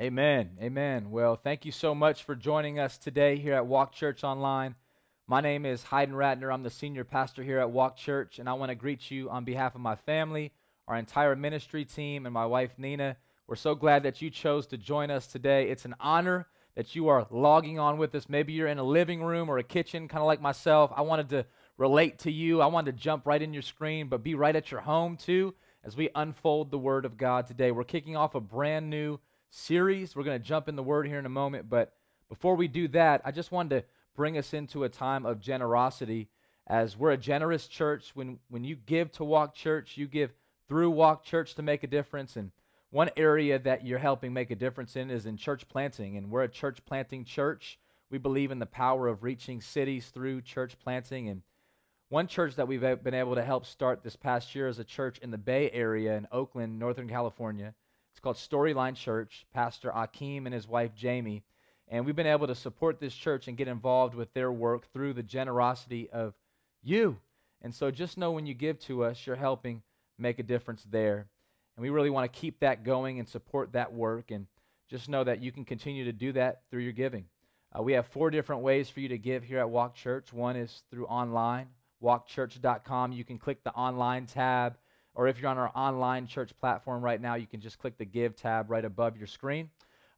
Amen. Amen. Well, thank you so much for joining us today here at Walk Church Online. My name is Hayden Ratner. I'm the senior pastor here at Walk Church, and I want to greet you on behalf of my family, our entire ministry team, and my wife, Nina. We're so glad that you chose to join us today. It's an honor that you are logging on with us. Maybe you're in a living room or a kitchen, kind of like myself. I wanted to relate to you. I wanted to jump right in your screen, but be right at your home too as we unfold the Word of God today. We're kicking off a brand new series. We're going to jump in the Word here in a moment, but before we do that, I just wanted to bring us into a time of generosity as we're a generous church. When, when you give to Walk Church, you give through Walk Church to make a difference. And one area that you're helping make a difference in is in church planting. And we're a church planting church. We believe in the power of reaching cities through church planting. And one church that we've been able to help start this past year is a church in the Bay Area in Oakland, Northern California. It's called Storyline Church, Pastor Akeem and his wife Jamie. And we've been able to support this church and get involved with their work through the generosity of you. And so just know when you give to us, you're helping make a difference there. And we really want to keep that going and support that work. And just know that you can continue to do that through your giving. Uh, we have four different ways for you to give here at Walk Church. One is through online, walkchurch.com. You can click the online tab or if you're on our online church platform right now, you can just click the Give tab right above your screen.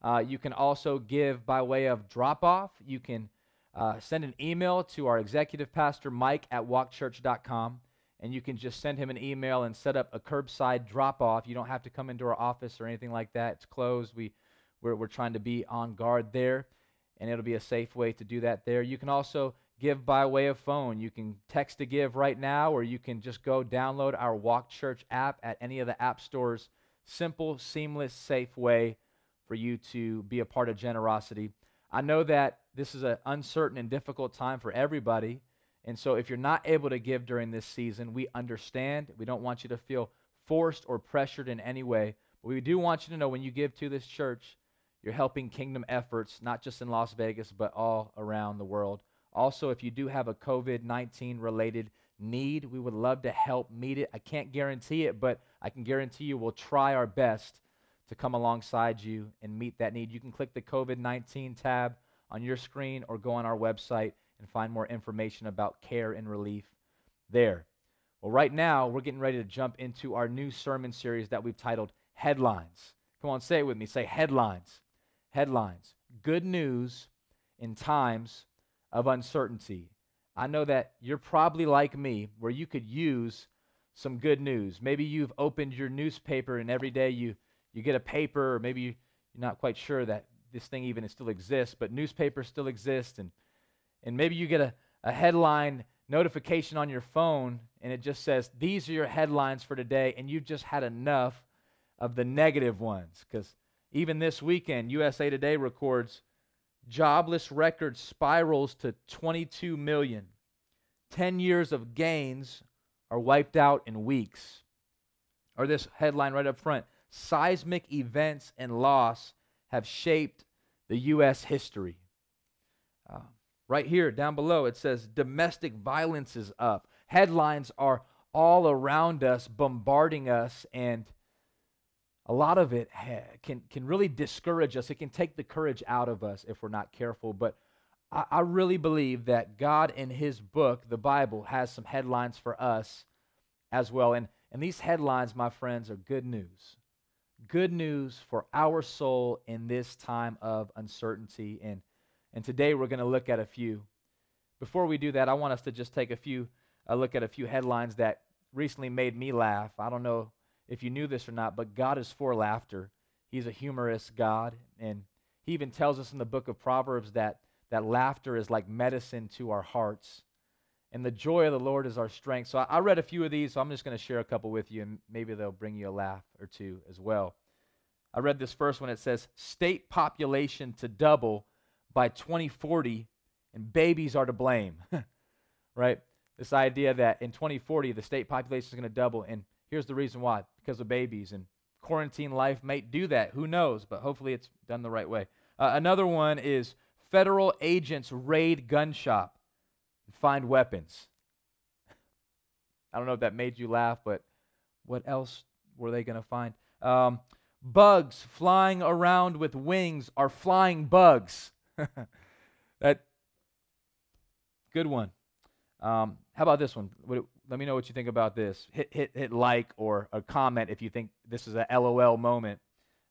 Uh, you can also give by way of drop off. You can uh, send an email to our executive pastor, Mike, at walkchurch.com, and you can just send him an email and set up a curbside drop off. You don't have to come into our office or anything like that. It's closed. We, we're, we're trying to be on guard there, and it'll be a safe way to do that there. You can also give by way of phone. You can text to give right now, or you can just go download our Walk Church app at any of the app stores. Simple, seamless, safe way for you to be a part of generosity. I know that this is an uncertain and difficult time for everybody. And so, if you're not able to give during this season, we understand. We don't want you to feel forced or pressured in any way. But we do want you to know when you give to this church, you're helping kingdom efforts, not just in Las Vegas, but all around the world. Also, if you do have a COVID 19 related need, we would love to help meet it. I can't guarantee it, but I can guarantee you we'll try our best to come alongside you and meet that need. You can click the COVID 19 tab on your screen or go on our website and find more information about care and relief there. Well, right now, we're getting ready to jump into our new sermon series that we've titled Headlines. Come on, say it with me. Say headlines. Headlines. Good news in times of uncertainty. I know that you're probably like me, where you could use some good news. Maybe you've opened your newspaper and every day you, you get a paper, or maybe you, you're not quite sure that this thing even still exists, but newspapers still exist. And, and maybe you get a, a headline notification on your phone and it just says, These are your headlines for today. And you've just had enough of the negative ones. Because even this weekend, USA Today records jobless record spirals to 22 million. 10 years of gains are wiped out in weeks. Or this headline right up front seismic events and loss have shaped the U.S. history. Uh, right here, down below, it says domestic violence is up. Headlines are all around us, bombarding us, and a lot of it can, can really discourage us. It can take the courage out of us if we're not careful. But I, I really believe that God, in His book, the Bible, has some headlines for us as well. And, and these headlines, my friends, are good news. Good news for our soul in this time of uncertainty. And, and today we're going to look at a few. Before we do that, I want us to just take a few, a look at a few headlines that recently made me laugh. I don't know if you knew this or not, but God is for laughter. He's a humorous God. And he even tells us in the book of Proverbs that, that laughter is like medicine to our hearts. And the joy of the Lord is our strength. So I, I read a few of these, so I'm just going to share a couple with you, and maybe they'll bring you a laugh or two as well. I read this first one. It says, State population to double by 2040, and babies are to blame. right? This idea that in 2040, the state population is going to double, and Here's the reason why because of babies. And quarantine life may do that. Who knows? But hopefully it's done the right way. Uh, another one is federal agents raid gun shop and find weapons. I don't know if that made you laugh, but what else were they going to find? Um, bugs flying around with wings are flying bugs. that good one. Um, how about this one? Let me know what you think about this. Hit hit hit like or a comment if you think this is a LOL moment.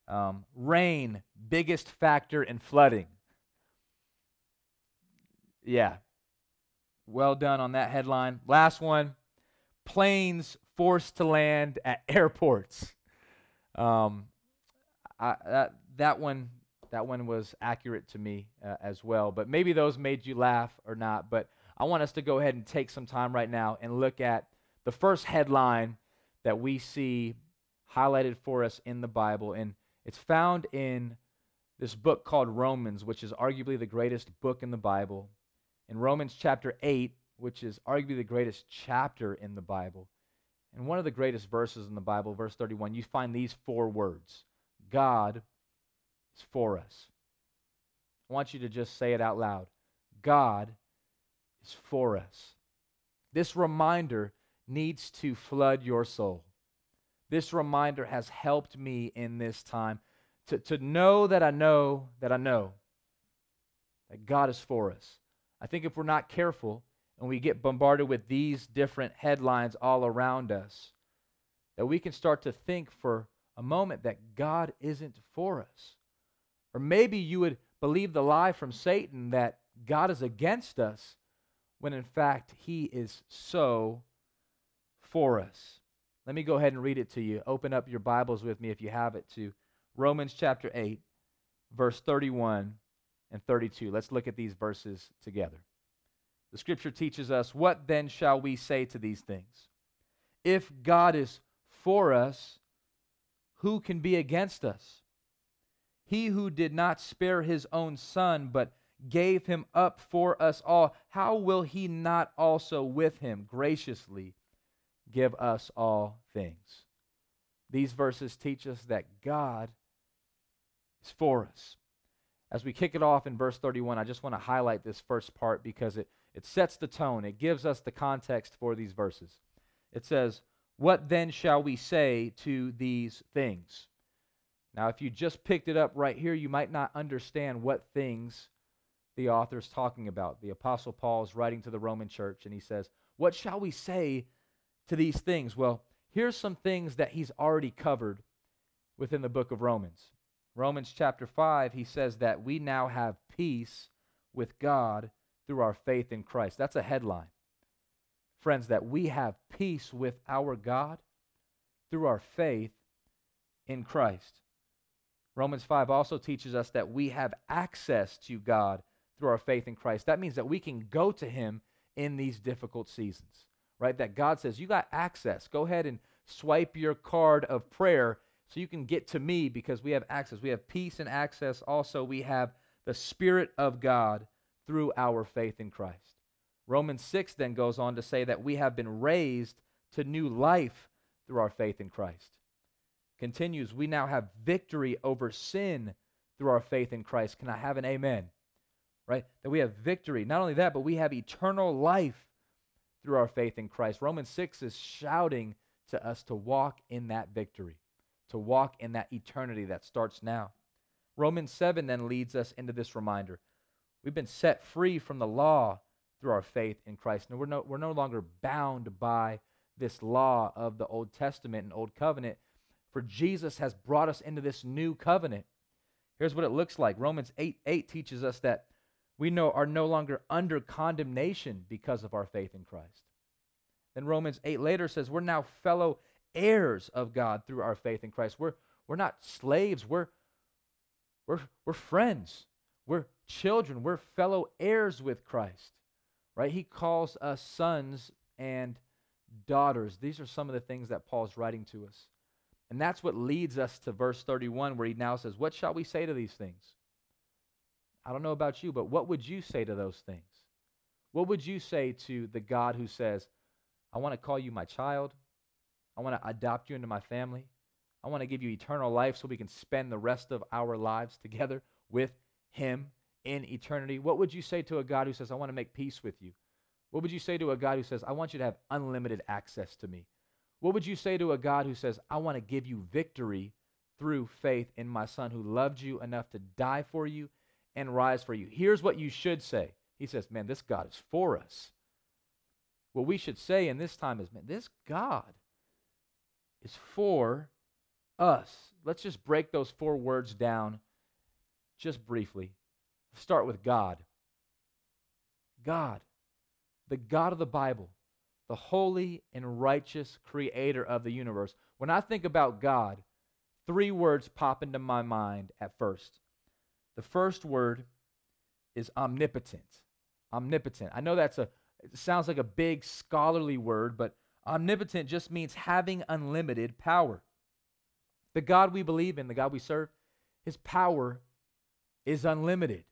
Um, rain, biggest factor in flooding. Yeah. Well done on that headline. Last one planes forced to land at airports. Um, I, that, that, one, that one was accurate to me uh, as well. But maybe those made you laugh or not. But I want us to go ahead and take some time right now and look at the first headline that we see highlighted for us in the Bible. And it's found in this book called Romans, which is arguably the greatest book in the Bible. In Romans chapter 8, which is arguably the greatest chapter in the Bible, and one of the greatest verses in the Bible, verse 31, you find these four words God is for us. I want you to just say it out loud God is for us. This reminder needs to flood your soul. This reminder has helped me in this time to, to know that I know that I know that God is for us. I think if we're not careful and we get bombarded with these different headlines all around us, that we can start to think for a moment that God isn't for us. Or maybe you would believe the lie from Satan that God is against us when in fact he is so for us. Let me go ahead and read it to you. Open up your Bibles with me if you have it to Romans chapter 8, verse 31 and 32. Let's look at these verses together. The scripture teaches us, What then shall we say to these things? If God is for us, who can be against us? He who did not spare his own son, but gave him up for us all, how will he not also with him graciously give us all things? These verses teach us that God is for us. As we kick it off in verse 31, I just want to highlight this first part because it, it sets the tone. It gives us the context for these verses. It says, What then shall we say to these things? Now, if you just picked it up right here, you might not understand what things the author is talking about. The Apostle Paul is writing to the Roman church, and he says, What shall we say to these things? Well, here's some things that he's already covered within the book of Romans. Romans chapter 5, he says that we now have peace with God through our faith in Christ. That's a headline. Friends, that we have peace with our God through our faith in Christ. Romans 5 also teaches us that we have access to God through our faith in Christ. That means that we can go to Him in these difficult seasons, right? That God says, You got access. Go ahead and swipe your card of prayer so you can get to me because we have access. We have peace and access. Also, we have the Spirit of God through our faith in Christ. Romans 6 then goes on to say that we have been raised to new life through our faith in Christ. Continues, we now have victory over sin through our faith in Christ. Can I have an amen? Right? That we have victory. Not only that, but we have eternal life through our faith in Christ. Romans 6 is shouting to us to walk in that victory to walk in that eternity that starts now. Romans 7 then leads us into this reminder. We've been set free from the law through our faith in Christ. Now, we're no, we're no longer bound by this law of the Old Testament and Old Covenant, for Jesus has brought us into this new covenant. Here's what it looks like Romans 8 8 teaches us that we know are no longer under condemnation because of our faith in Christ. Then Romans 8 later says we're now fellow heirs of God through our faith in Christ. We're, we're not slaves, we're, we're, we're friends, we're children, we're fellow heirs with Christ, right? He calls us sons and daughters. These are some of the things that Paul's writing to us. And that's what leads us to verse 31, where he now says, What shall we say to these things? I don't know about you, but what would you say to those things? What would you say to the God who says, I want to call you my child? I want to adopt you into my family. I want to give you eternal life so we can spend the rest of our lives together with Him in eternity. What would you say to a God who says, I want to make peace with you? What would you say to a God who says, I want you to have unlimited access to me? What would you say to a God who says, I want to give you victory through faith in my Son who loved you enough to die for you and rise for you. Here's what you should say. He says, Man, this God is for us. What we should say in this time is, Man, this God is for us. Let's just break those four words down just briefly. Start with God. God, the God of the Bible, the holy and righteous creator of the universe. When I think about God, three words pop into my mind at first. The first word is omnipotent. Omnipotent. I know that's a sounds like a big scholarly word, but omnipotent just means having unlimited power. The God we believe in, the God we serve, his power is unlimited.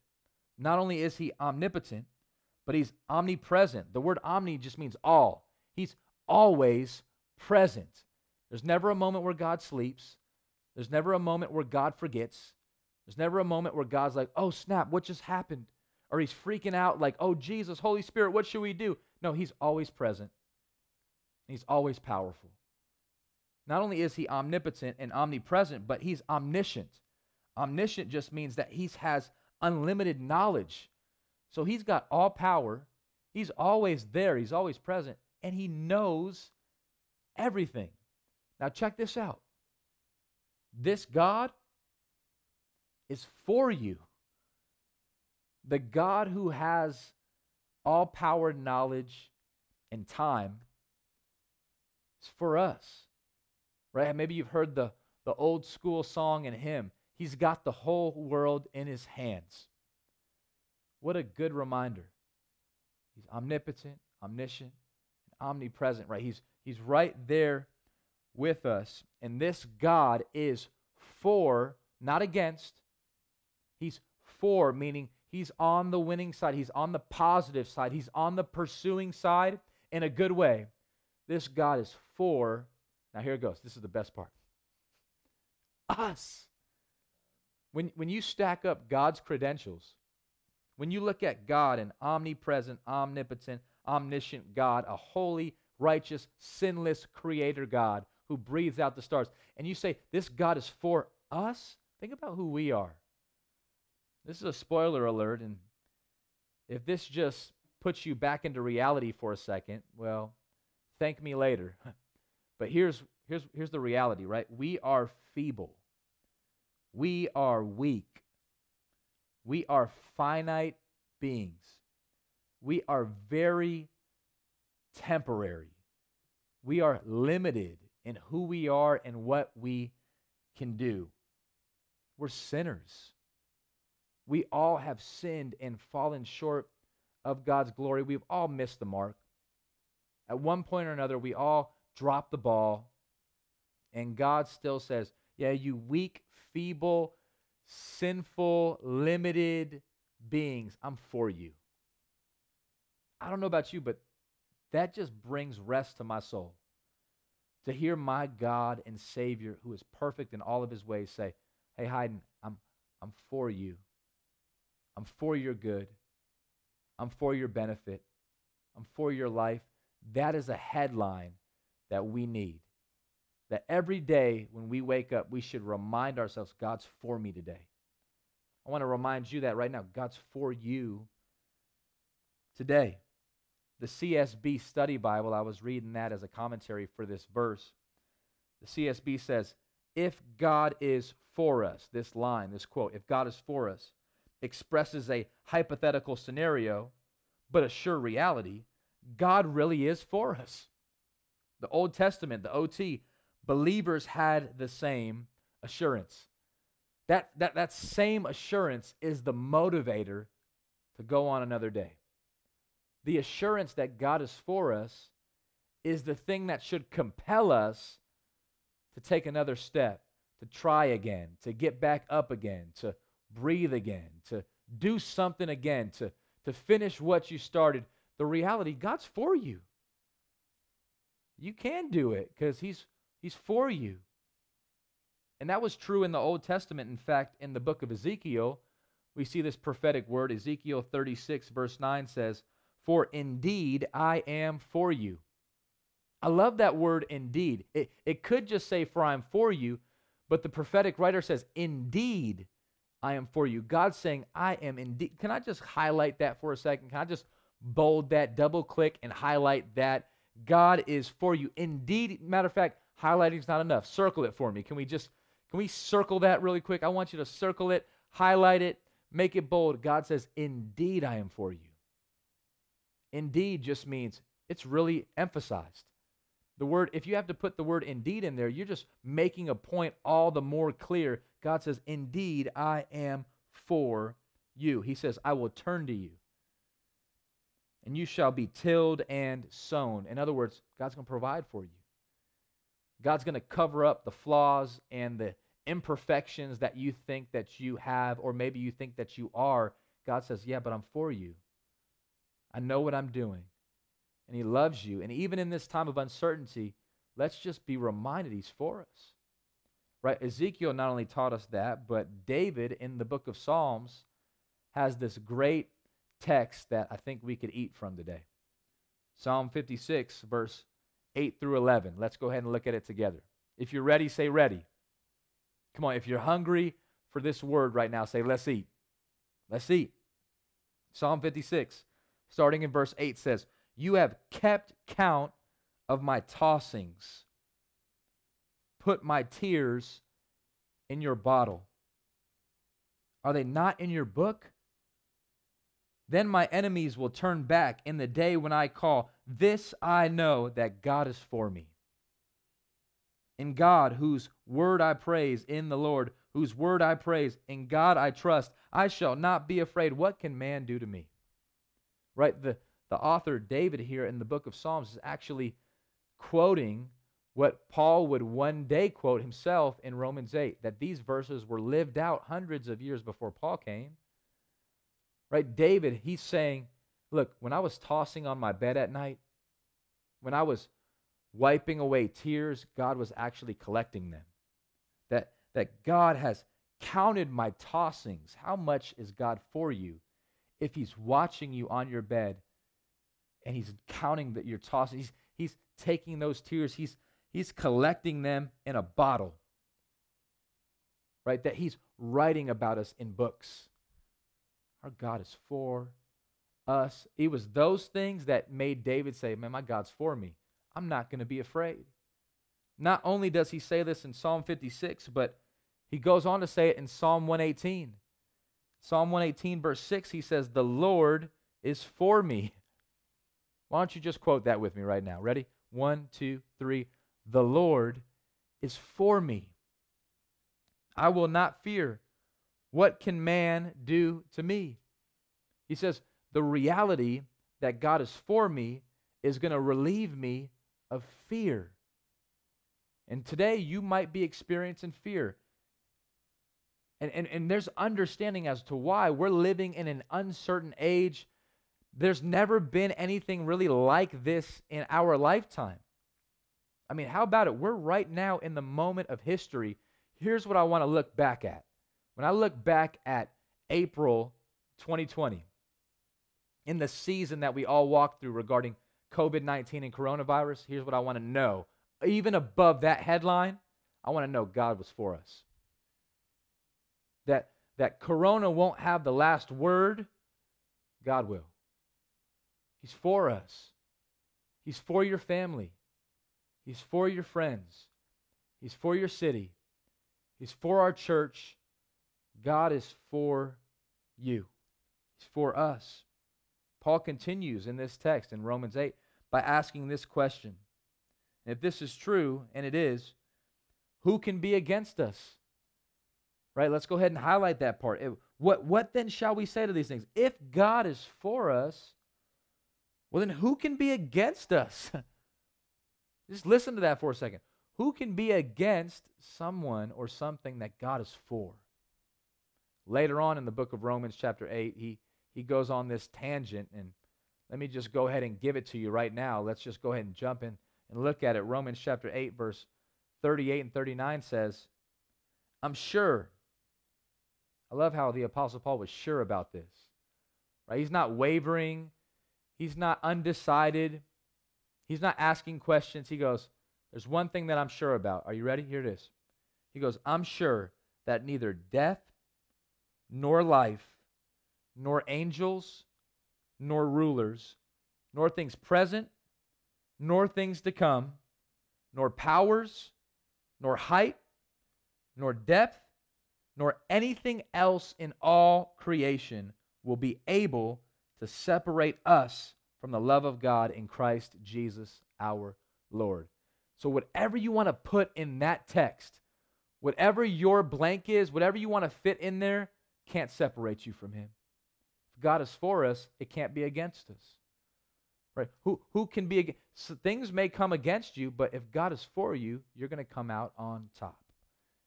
Not only is he omnipotent, but he's omnipresent. The word omni just means all. He's always present. There's never a moment where God sleeps. There's never a moment where God forgets. There's never a moment where God's like, oh, snap, what just happened? Or he's freaking out, like, oh, Jesus, Holy Spirit, what should we do? No, he's always present. He's always powerful. Not only is he omnipotent and omnipresent, but he's omniscient. Omniscient just means that he has unlimited knowledge. So he's got all power. He's always there. He's always present. And he knows everything. Now, check this out. This God is for you. The God who has all power, knowledge, and time is for us right? Maybe you've heard the, the old school song and hymn. He's got the whole world in his hands. What a good reminder. He's omnipotent, omniscient, omnipresent, right? He's, he's right there with us. And this God is for, not against. He's for, meaning he's on the winning side. He's on the positive side. He's on the pursuing side in a good way. This God is for now, here it goes. This is the best part. Us. When, when you stack up God's credentials, when you look at God, an omnipresent, omnipotent, omniscient God, a holy, righteous, sinless creator God who breathes out the stars, and you say, This God is for us, think about who we are. This is a spoiler alert, and if this just puts you back into reality for a second, well, thank me later. But here's, here's, here's the reality, right? We are feeble. We are weak. We are finite beings. We are very temporary. We are limited in who we are and what we can do. We're sinners. We all have sinned and fallen short of God's glory. We've all missed the mark. At one point or another, we all drop the ball. And God still says, Yeah, you weak, feeble, sinful, limited beings, I'm for you. I don't know about you, but that just brings rest to my soul. To hear my God and Savior, who is perfect in all of his ways, say, Hey, Hayden, I'm, I'm for you. I'm for your good. I'm for your benefit. I'm for your life. That is a headline that we need. That every day when we wake up, we should remind ourselves God's for me today. I want to remind you that right now. God's for you today. The CSB Study Bible, I was reading that as a commentary for this verse. The CSB says, If God is for us, this line, this quote, if God is for us, expresses a hypothetical scenario, but a sure reality. God really is for us the Old Testament, the OT, believers had the same assurance. That, that, that same assurance is the motivator to go on another day. The assurance that God is for us is the thing that should compel us to take another step, to try again, to get back up again, to breathe again, to do something again, to, to finish what you started. The reality, God's for you. You can do it because he's he's for you. And that was true in the Old Testament. In fact, in the book of Ezekiel, we see this prophetic word. Ezekiel 36, verse 9 says, For indeed I am for you. I love that word indeed. It, it could just say, For I'm for you, But the prophetic writer says, Indeed, I am for you. God's saying, I am indeed. Can I just highlight that for a second? Can I just bold that, double click, and highlight that? God is for you. Indeed, matter of fact, highlighting is not enough. Circle it for me. Can we just can we circle that really quick? I want you to circle it, highlight it, make it bold. God says, Indeed, I am for you. Indeed just means it's really emphasized. The word, if you have to put the word indeed in there, you're just making a point all the more clear. God says, Indeed, I am for you. He says, I will turn to you, and you shall be tilled and sown. In other words, God's going to provide for you. God's going to cover up the flaws and the imperfections that you think that you have, or maybe you think that you are. God says, Yeah, but I'm for you. I know what I'm doing. And He loves you. And even in this time of uncertainty, let's just be reminded He's for us. Right? Ezekiel not only taught us that, but David in the book of Psalms has this great text that I think we could eat from today. Psalm 56, verse 8 through 11. Let's go ahead and look at it together. If you're ready, say ready. Come on, if you're hungry for this word right now, say let's eat. Let's eat. Psalm 56, starting in verse 8 says, You have kept count of my tossings, put my tears in your bottle. Are they not in your book? Then my enemies will turn back in the day when I call. This I know that God is for me. In God, whose word I praise, in the Lord, whose word I praise, in God I trust, I shall not be afraid. What can man do to me? Right? The, the author David here in the book of Psalms is actually quoting what Paul would one day quote himself in Romans 8 that these verses were lived out hundreds of years before Paul came. Right? David, he's saying, Look, when I was tossing on my bed at night, when I was wiping away tears, God was actually collecting them. That, that God has counted my tossings. How much is God for you if He's watching you on your bed and He's counting that you're tossing? He's, he's taking those tears, he's, he's collecting them in a bottle. Right? That He's writing about us in books. Our God is for us. It was those things that made David say, Man, my God's for me. I'm not going to be afraid. Not only does he say this in Psalm 56, but he goes on to say it in Psalm 118. Psalm 118, verse 6, he says, The Lord is for me. Why don't you just quote that with me right now? Ready? One, two, three. The Lord is for me. I will not fear. What can man do to me? He says, the reality that God is for me is going to relieve me of fear. And today you might be experiencing fear. And, and, and there's understanding as to why we're living in an uncertain age. There's never been anything really like this in our lifetime. I mean, how about it? We're right now in the moment of history. Here's what I want to look back at. When I look back at April 2020, in the season that we all walked through regarding COVID 19 and coronavirus, here's what I want to know. Even above that headline, I want to know God was for us. That, that Corona won't have the last word, God will. He's for us. He's for your family. He's for your friends. He's for your city. He's for our church. God is for you. He's for us. Paul continues in this text in Romans 8 by asking this question. If this is true, and it is, who can be against us? Right? Let's go ahead and highlight that part. What, what then shall we say to these things? If God is for us, well, then who can be against us? Just listen to that for a second. Who can be against someone or something that God is for? Later on in the book of Romans, chapter 8, he he goes on this tangent. And let me just go ahead and give it to you right now. Let's just go ahead and jump in and look at it. Romans chapter 8, verse 38 and 39 says, I'm sure. I love how the Apostle Paul was sure about this. Right? He's not wavering, he's not undecided, he's not asking questions. He goes, There's one thing that I'm sure about. Are you ready? Here it is. He goes, I'm sure that neither death, nor life, nor angels, nor rulers, nor things present, nor things to come, nor powers, nor height, nor depth, nor anything else in all creation will be able to separate us from the love of God in Christ Jesus our Lord. So, whatever you want to put in that text, whatever your blank is, whatever you want to fit in there, can't separate you from Him. If God is for us, it can't be against us. Right? Who, who can be against? So things may come against you, but if God is for you, you're going to come out on top.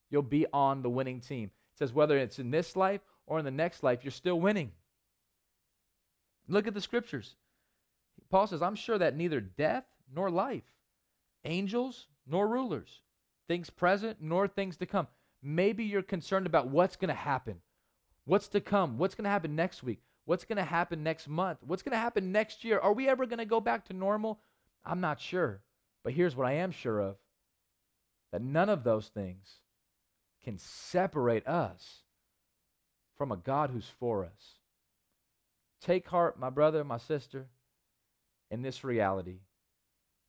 You'll be on the winning team. It says whether it's in this life or in the next life, you're still winning. Look at the scriptures. Paul says, I'm sure that neither death nor life, angels nor rulers, things present nor things to come. Maybe you're concerned about what's going to happen, what's to come, what's going to happen next week, what's going to happen next month, what's going to happen next year. Are we ever going to go back to normal? I'm not sure. But here's what I am sure of that none of those things can separate us from a God who's for us. Take heart, my brother, my sister, in this reality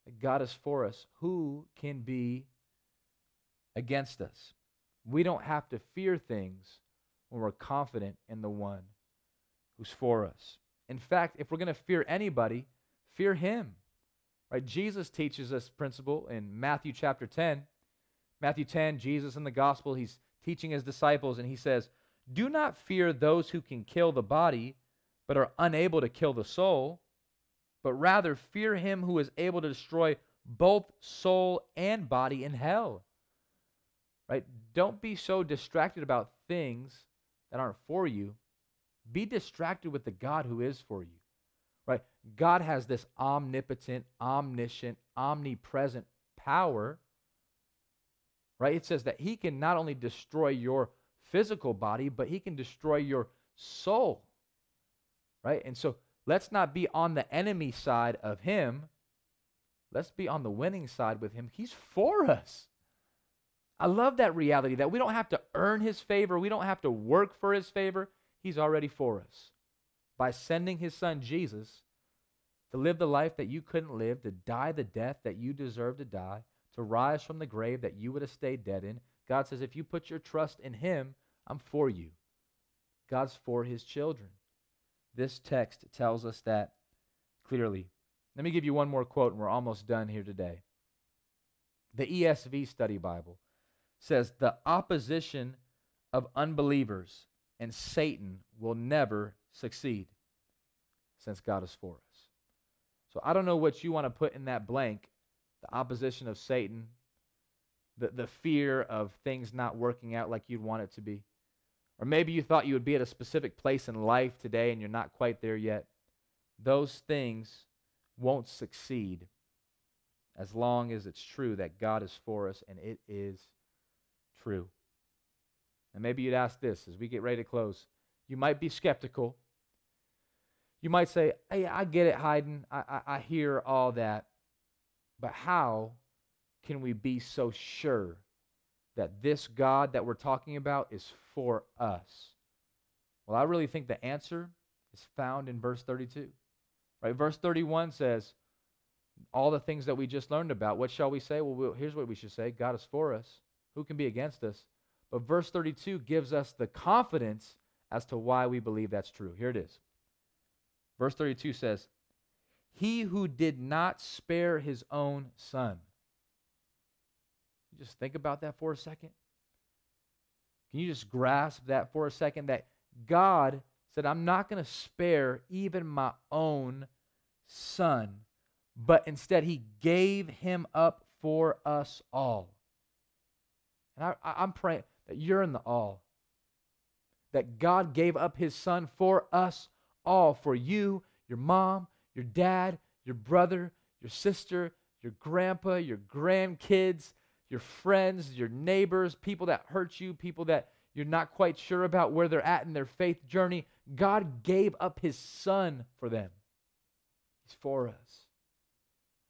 that God is for us. Who can be against us? We don't have to fear things when we're confident in the one who's for us. In fact, if we're going to fear anybody, fear him. Right? Jesus teaches this principle in Matthew chapter 10. Matthew 10, Jesus in the gospel, he's teaching his disciples and he says, "Do not fear those who can kill the body, but are unable to kill the soul, but rather fear him who is able to destroy both soul and body in hell." Right? Don't be so distracted about things that aren't for you be distracted with the God who is for you. Right? God has this omnipotent, omniscient, omnipresent power. Right? It says that he can not only destroy your physical body, but he can destroy your soul. Right? And so let's not be on the enemy side of him. Let's be on the winning side with him. He's for us. I love that reality that we don't have to earn his favor, we don't have to work for his favor. He's already for us by sending his son Jesus to live the life that you couldn't live, to die the death that you deserve to die, to rise from the grave that you would have stayed dead in. God says, if you put your trust in him, I'm for you. God's for his children. This text tells us that clearly. Let me give you one more quote, and we're almost done here today. The ESV Study Bible says, The opposition of unbelievers and Satan will never succeed since God is for us. So I don't know what you want to put in that blank the opposition of Satan, the, the fear of things not working out like you'd want it to be. Or maybe you thought you would be at a specific place in life today and you're not quite there yet. Those things won't succeed as long as it's true that God is for us, and it is true. And maybe you'd ask this as we get ready to close. You might be skeptical. You might say, Hey, I get it, Hayden. I, I, I hear all that. But how can we be so sure that this God that we're talking about is for us? Well, I really think the answer is found in verse 32. Right? Verse 31 says, all the things that we just learned about. What shall we say? Well, here's what we should say God is for us. Who can be against us? But verse 32 gives us the confidence as to why we believe that's true. Here it is. Verse 32 says, He who did not spare his own son. Just think about that for a second. Can you just grasp that for a second? That God said, I'm not going to spare even my own son, but instead he gave him up for us all. And I, am praying that you're in the all. That God gave up his son for us all, for you, your mom, your dad, your brother, your sister, your grandpa, your grandkids, your friends, your neighbors, people that hurt you, people that you're not quite sure about where they're at in their faith journey. God gave up his son for them. He's for us.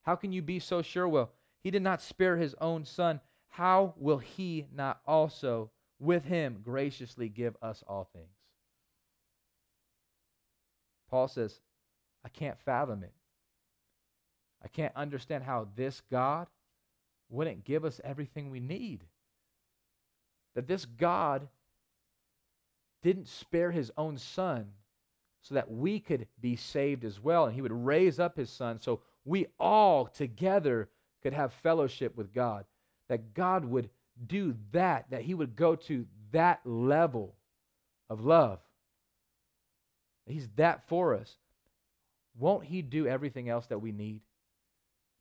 How can you be so sure? Well, he did not spare his own son how will he not also with him graciously give us all things? Paul says, I can't fathom it. I can't understand how this God wouldn't give us everything we need. That this God didn't spare his own son so that we could be saved as well. And he would raise up his son so we all together could have fellowship with God. That God would do that, that he would go to that level of love. He's that for us. Won't he do everything else that we need?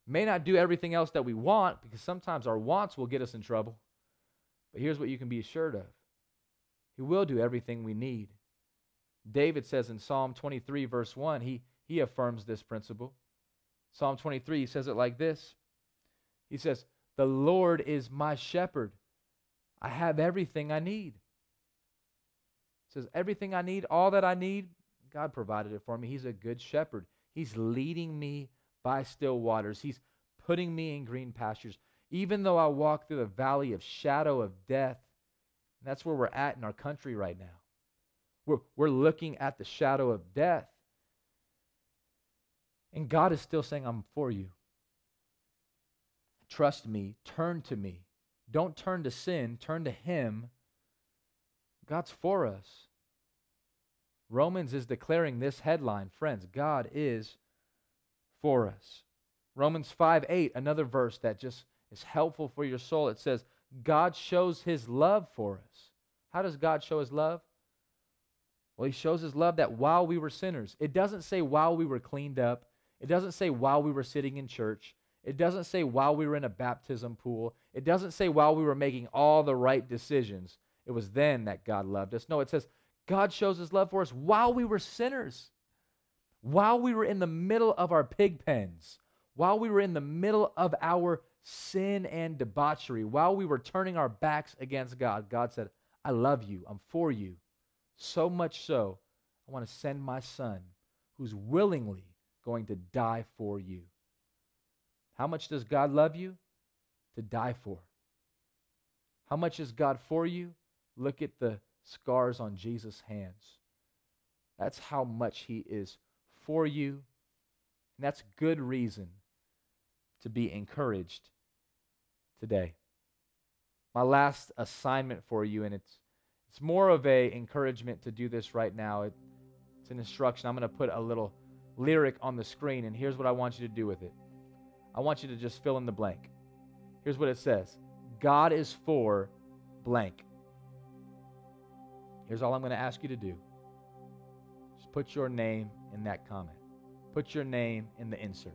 May not do everything else that we want because sometimes our wants will get us in trouble. But here's what you can be assured of He will do everything we need. David says in Psalm 23, verse 1, he, he affirms this principle. Psalm 23, he says it like this He says, The Lord is my shepherd. I have everything I need. He says, Everything I need, all that I need, God provided it for me. He's a good shepherd. He's leading me by still waters. He's putting me in green pastures. Even though I walk through the valley of shadow of death, that's where we're at in our country right now. We're, we're looking at the shadow of death. And God is still saying, I'm for you. Trust me. Turn to me. Don't turn to sin, turn to Him. God's for us. Romans is declaring this headline, friends God is for us. Romans 5 8, another verse that just is helpful for your soul. It says, God shows his love for us. How does God show his love? Well, he shows his love that while we were sinners, it doesn't say while we were cleaned up, it doesn't say while we were sitting in church, it doesn't say while we were in a baptism pool, it doesn't say while we were making all the right decisions. It was then that God loved us. No, it says God shows his love for us while we were sinners, while we were in the middle of our pig pens, while we were in the middle of our sin and debauchery, while we were turning our backs against God. God said, I love you, I'm for you. So much so, I want to send my son who's willingly going to die for you. How much does God love you? To die for. How much is God for you? Look at the scars on Jesus' hands. That's how much he is for you. And that's good reason to be encouraged today. My last assignment for you, and it's it's more of a encouragement to do this right now. It, it's an instruction. I'm going to put a little lyric on the screen, and here's what I want you to do with it. I want you to just fill in the blank. Here's what it says God is for blank. Here's all I'm going to ask you to do put your name in that comment, put your name in the insert.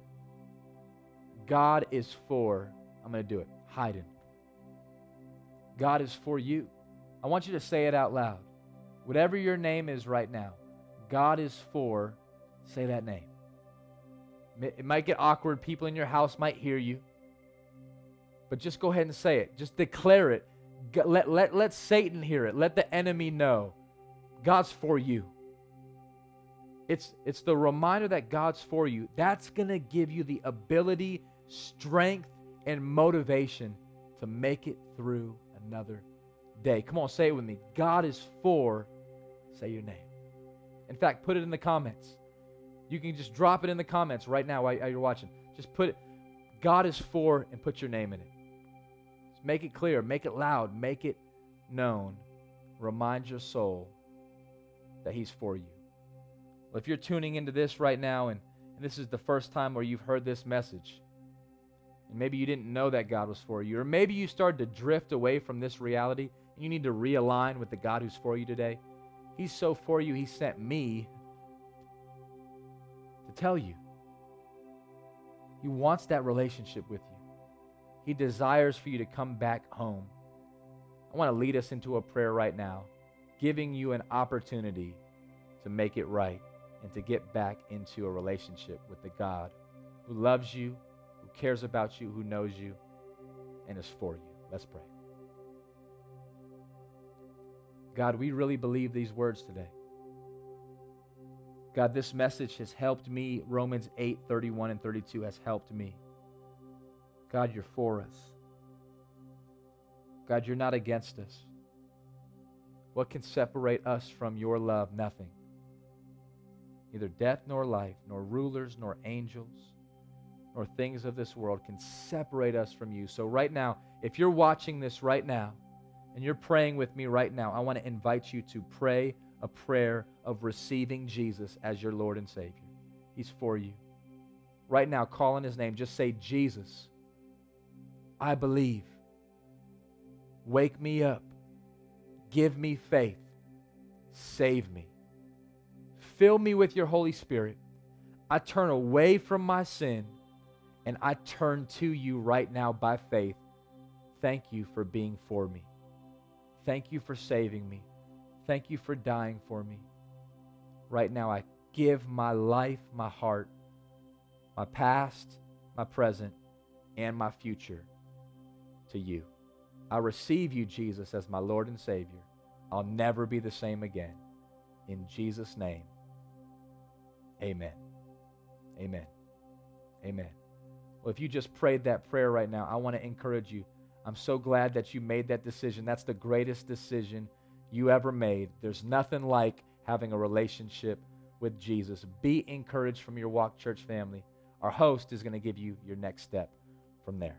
God is for, I'm going to do it, Hayden. God is for you. I want you to say it out loud. Whatever your name is right now, God is for, say that name. It might get awkward. People in your house might hear you. But just go ahead and say it. Just declare it. Let, let, let Satan hear it. Let the enemy know God's for you. It's, it's the reminder that God's for you. That's going to give you the ability, strength, and motivation to make it through another day. Come on, say it with me. God is for, say your name. In fact, put it in the comments. You can just drop it in the comments right now while, you're watching. Just put it, God is for, and put your name in it. Just make it clear, make it loud, make it known. Remind your soul that He's for you. Well, if you're tuning into this right now and, and this is the first time where you've heard this message, and maybe you didn't know that God was for you, or maybe you started to drift away from this reality and you need to realign with the God who's for you today. He's so for you, He sent me to tell you. He wants that relationship with you. He desires for you to come back home. I want to lead us into a prayer right now, giving you an opportunity to make it right and to get back into a relationship with the God who loves you who cares about you, who knows you, and is for you. Let's pray. God, we really believe these words today. God, this message has helped me. Romans 8 31 and 32 has helped me. God, you're for us. God, you're not against us. What can separate us from your love? Nothing. Neither death nor life, nor rulers, nor angels, nor things of this world can separate us from you. So, right now, if you're watching this right now and you're praying with me right now, I want to invite you to pray a prayer of receiving Jesus as your Lord and Savior. He's for you. Right now, call in His name. Just say, Jesus, I believe. Wake me up. Give me faith. Save me. Fill me with your Holy Spirit. I turn away from my sin and I turn to you right now by faith. Thank you for being for me. Thank you for saving me. Thank you for dying for me. Right now, I give my life, my heart, my past, my present, and my future to you. I receive you, Jesus, as my Lord and Savior. I'll never be the same again. In Jesus' name, amen. Amen. Amen. Well, if you just prayed that prayer right now, I want to encourage you. I'm so glad that you made that decision. That's the greatest decision you ever made. There's nothing like having a relationship with Jesus. Be encouraged from your Walk Church family. Our host is going to give you your next step from there.